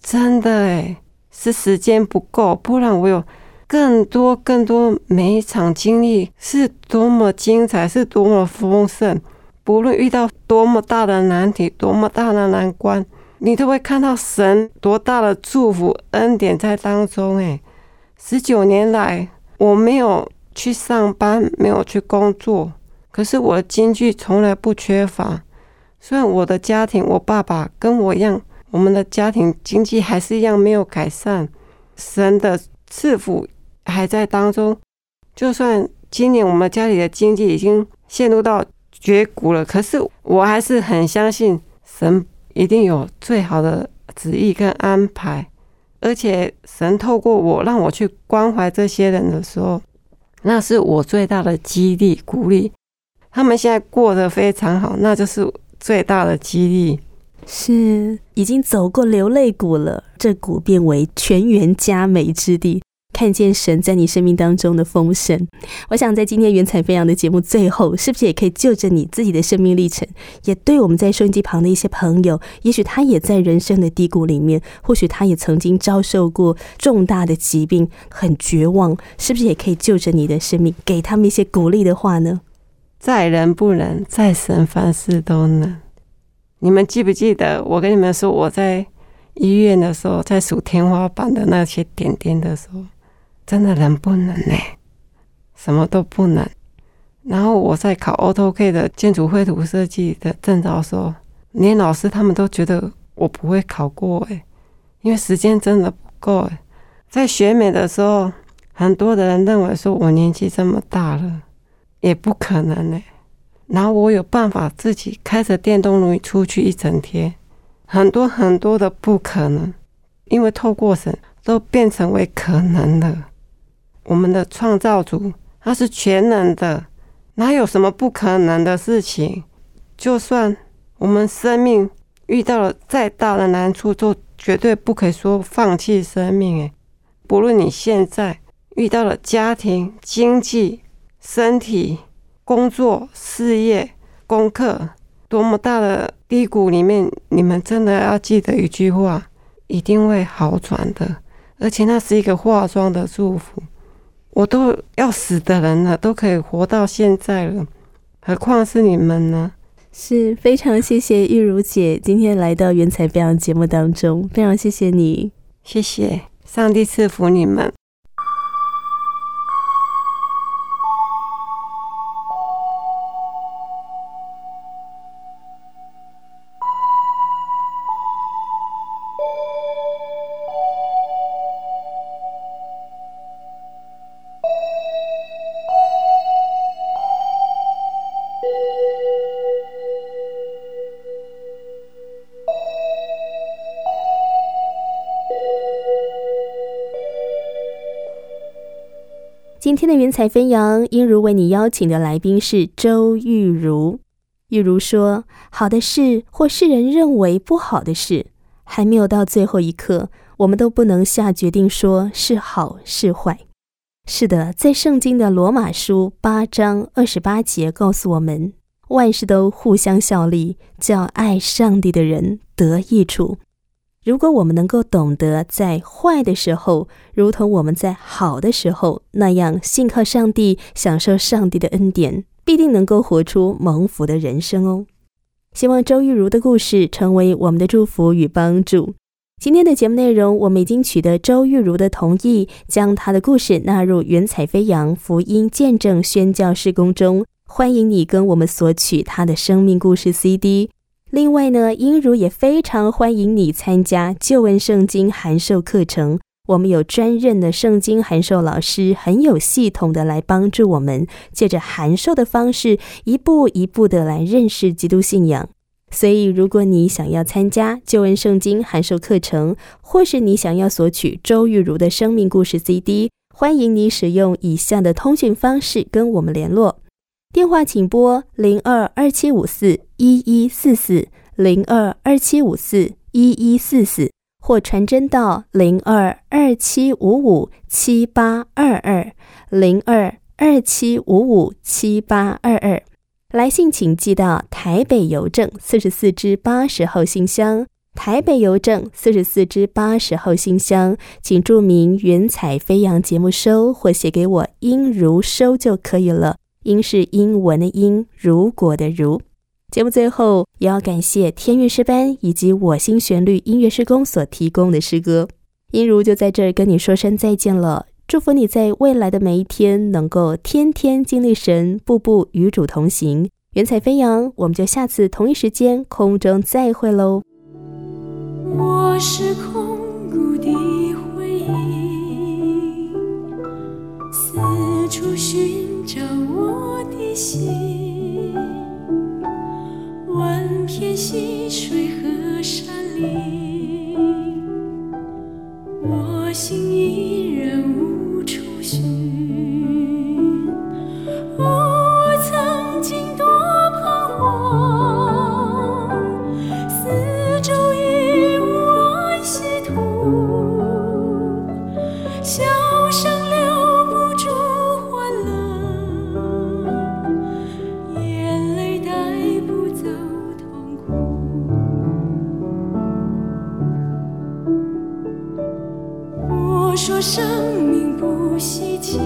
Speaker 3: 真的诶是时间不够，不然我有更多更多每一场经历是多么精彩，是多么丰盛。不论遇到多么大的难题，多么大的难关，你都会看到神多大的祝福恩典在当中。诶十九年来我没有去上班，没有去工作，可是我的经济从来不缺乏。虽然我的家庭，我爸爸跟我一样，我们的家庭经济还是一样没有改善，神的赐福还在当中。就算今年我们家里的经济已经陷入到绝谷了，可是我还是很相信神一定有最好的旨意跟安排。而且神透过我让我去关怀这些人的时候，那是我最大的激励鼓励。他们现在过得非常好，那就是。最大的激励
Speaker 2: 是已经走过流泪谷了，这谷变为全员佳美之地，看见神在你生命当中的丰盛。我想在今天云彩飞扬的节目最后，是不是也可以就着你自己的生命历程，也对我们在收音机旁的一些朋友，也许他也在人生的低谷里面，或许他也曾经遭受过重大的疾病，很绝望，是不是也可以就着你的生命，给他们一些鼓励的话呢？
Speaker 3: 在人不能，在神凡事都能。你们记不记得我跟你们说，我在医院的时候，在数天花板的那些点点的时候，真的人不能呢，什么都不能。然后我在考 AutoK 的建筑绘图设计的证照时候，连老师他们都觉得我不会考过哎，因为时间真的不够哎。在学美的时候，很多的人认为说我年纪这么大了。也不可能呢。然后我有办法自己开着电动轮椅出去一整天，很多很多的不可能，因为透过神都变成为可能了。我们的创造主他是全能的，哪有什么不可能的事情？就算我们生命遇到了再大的难处，都绝对不可以说放弃生命。诶，不论你现在遇到了家庭、经济。身体、工作、事业、功课，多么大的低谷里面，你们真的要记得一句话：一定会好转的。而且那是一个化妆的祝福。我都要死的人了，都可以活到现在了，何况是你们呢？
Speaker 2: 是非常谢谢玉茹姐今天来到《原彩飞扬》节目当中，非常谢谢你，
Speaker 3: 谢谢上帝赐福你们。
Speaker 2: 今天的云彩飞扬，英如为你邀请的来宾是周玉如。玉如说：“好的事或世人认为不好的事，还没有到最后一刻，我们都不能下决定说是好是坏。”是的，在圣经的罗马书八章二十八节告诉我们，万事都互相效力，叫爱上帝的人得益处。如果我们能够懂得在坏的时候，如同我们在好的时候那样信靠上帝，享受上帝的恩典，必定能够活出蒙福的人生哦。希望周玉如的故事成为我们的祝福与帮助。今天的节目内容，我们已经取得周玉如的同意，将她的故事纳入“云彩飞扬福音见证宣教事工中。欢迎你跟我们索取她的生命故事 CD。另外呢，英如也非常欢迎你参加旧恩圣经函授课程。我们有专任的圣经函授老师，很有系统的来帮助我们，借着函授的方式，一步一步的来认识基督信仰。所以，如果你想要参加旧恩圣经函授课程，或是你想要索取周玉如的生命故事 CD，欢迎你使用以下的通讯方式跟我们联络。电话请拨零二二七五四一一四四零二二七五四一一四四，或传真到零二二七五五七八二二零二二七五五七八二二。来信请寄到台北邮政四十四支八十号信箱，台北邮政四十四支八十号信箱，请注明“云彩飞扬”节目收，或写给我“音如收”就可以了。音是英文的音，如果的如。节目最后也要感谢天韵诗班以及我心旋律音乐施工所提供的诗歌。音如就在这儿跟你说声再见了。祝福你在未来的每一天能够天天经历神，步步与主同行，云彩飞扬。我们就下次同一时间空中再会喽。
Speaker 4: 我是空谷的回忆，四处寻找我的心，万片溪水和山林，我心依然无处。寻，我曾经多彷徨，四周已无安息土，说生命不。稀奇，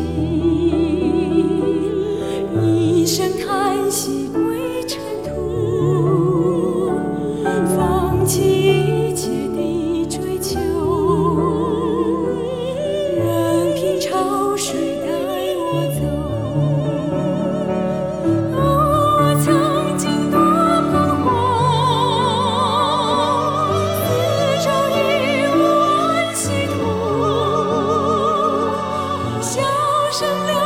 Speaker 4: 一声叹息。生亮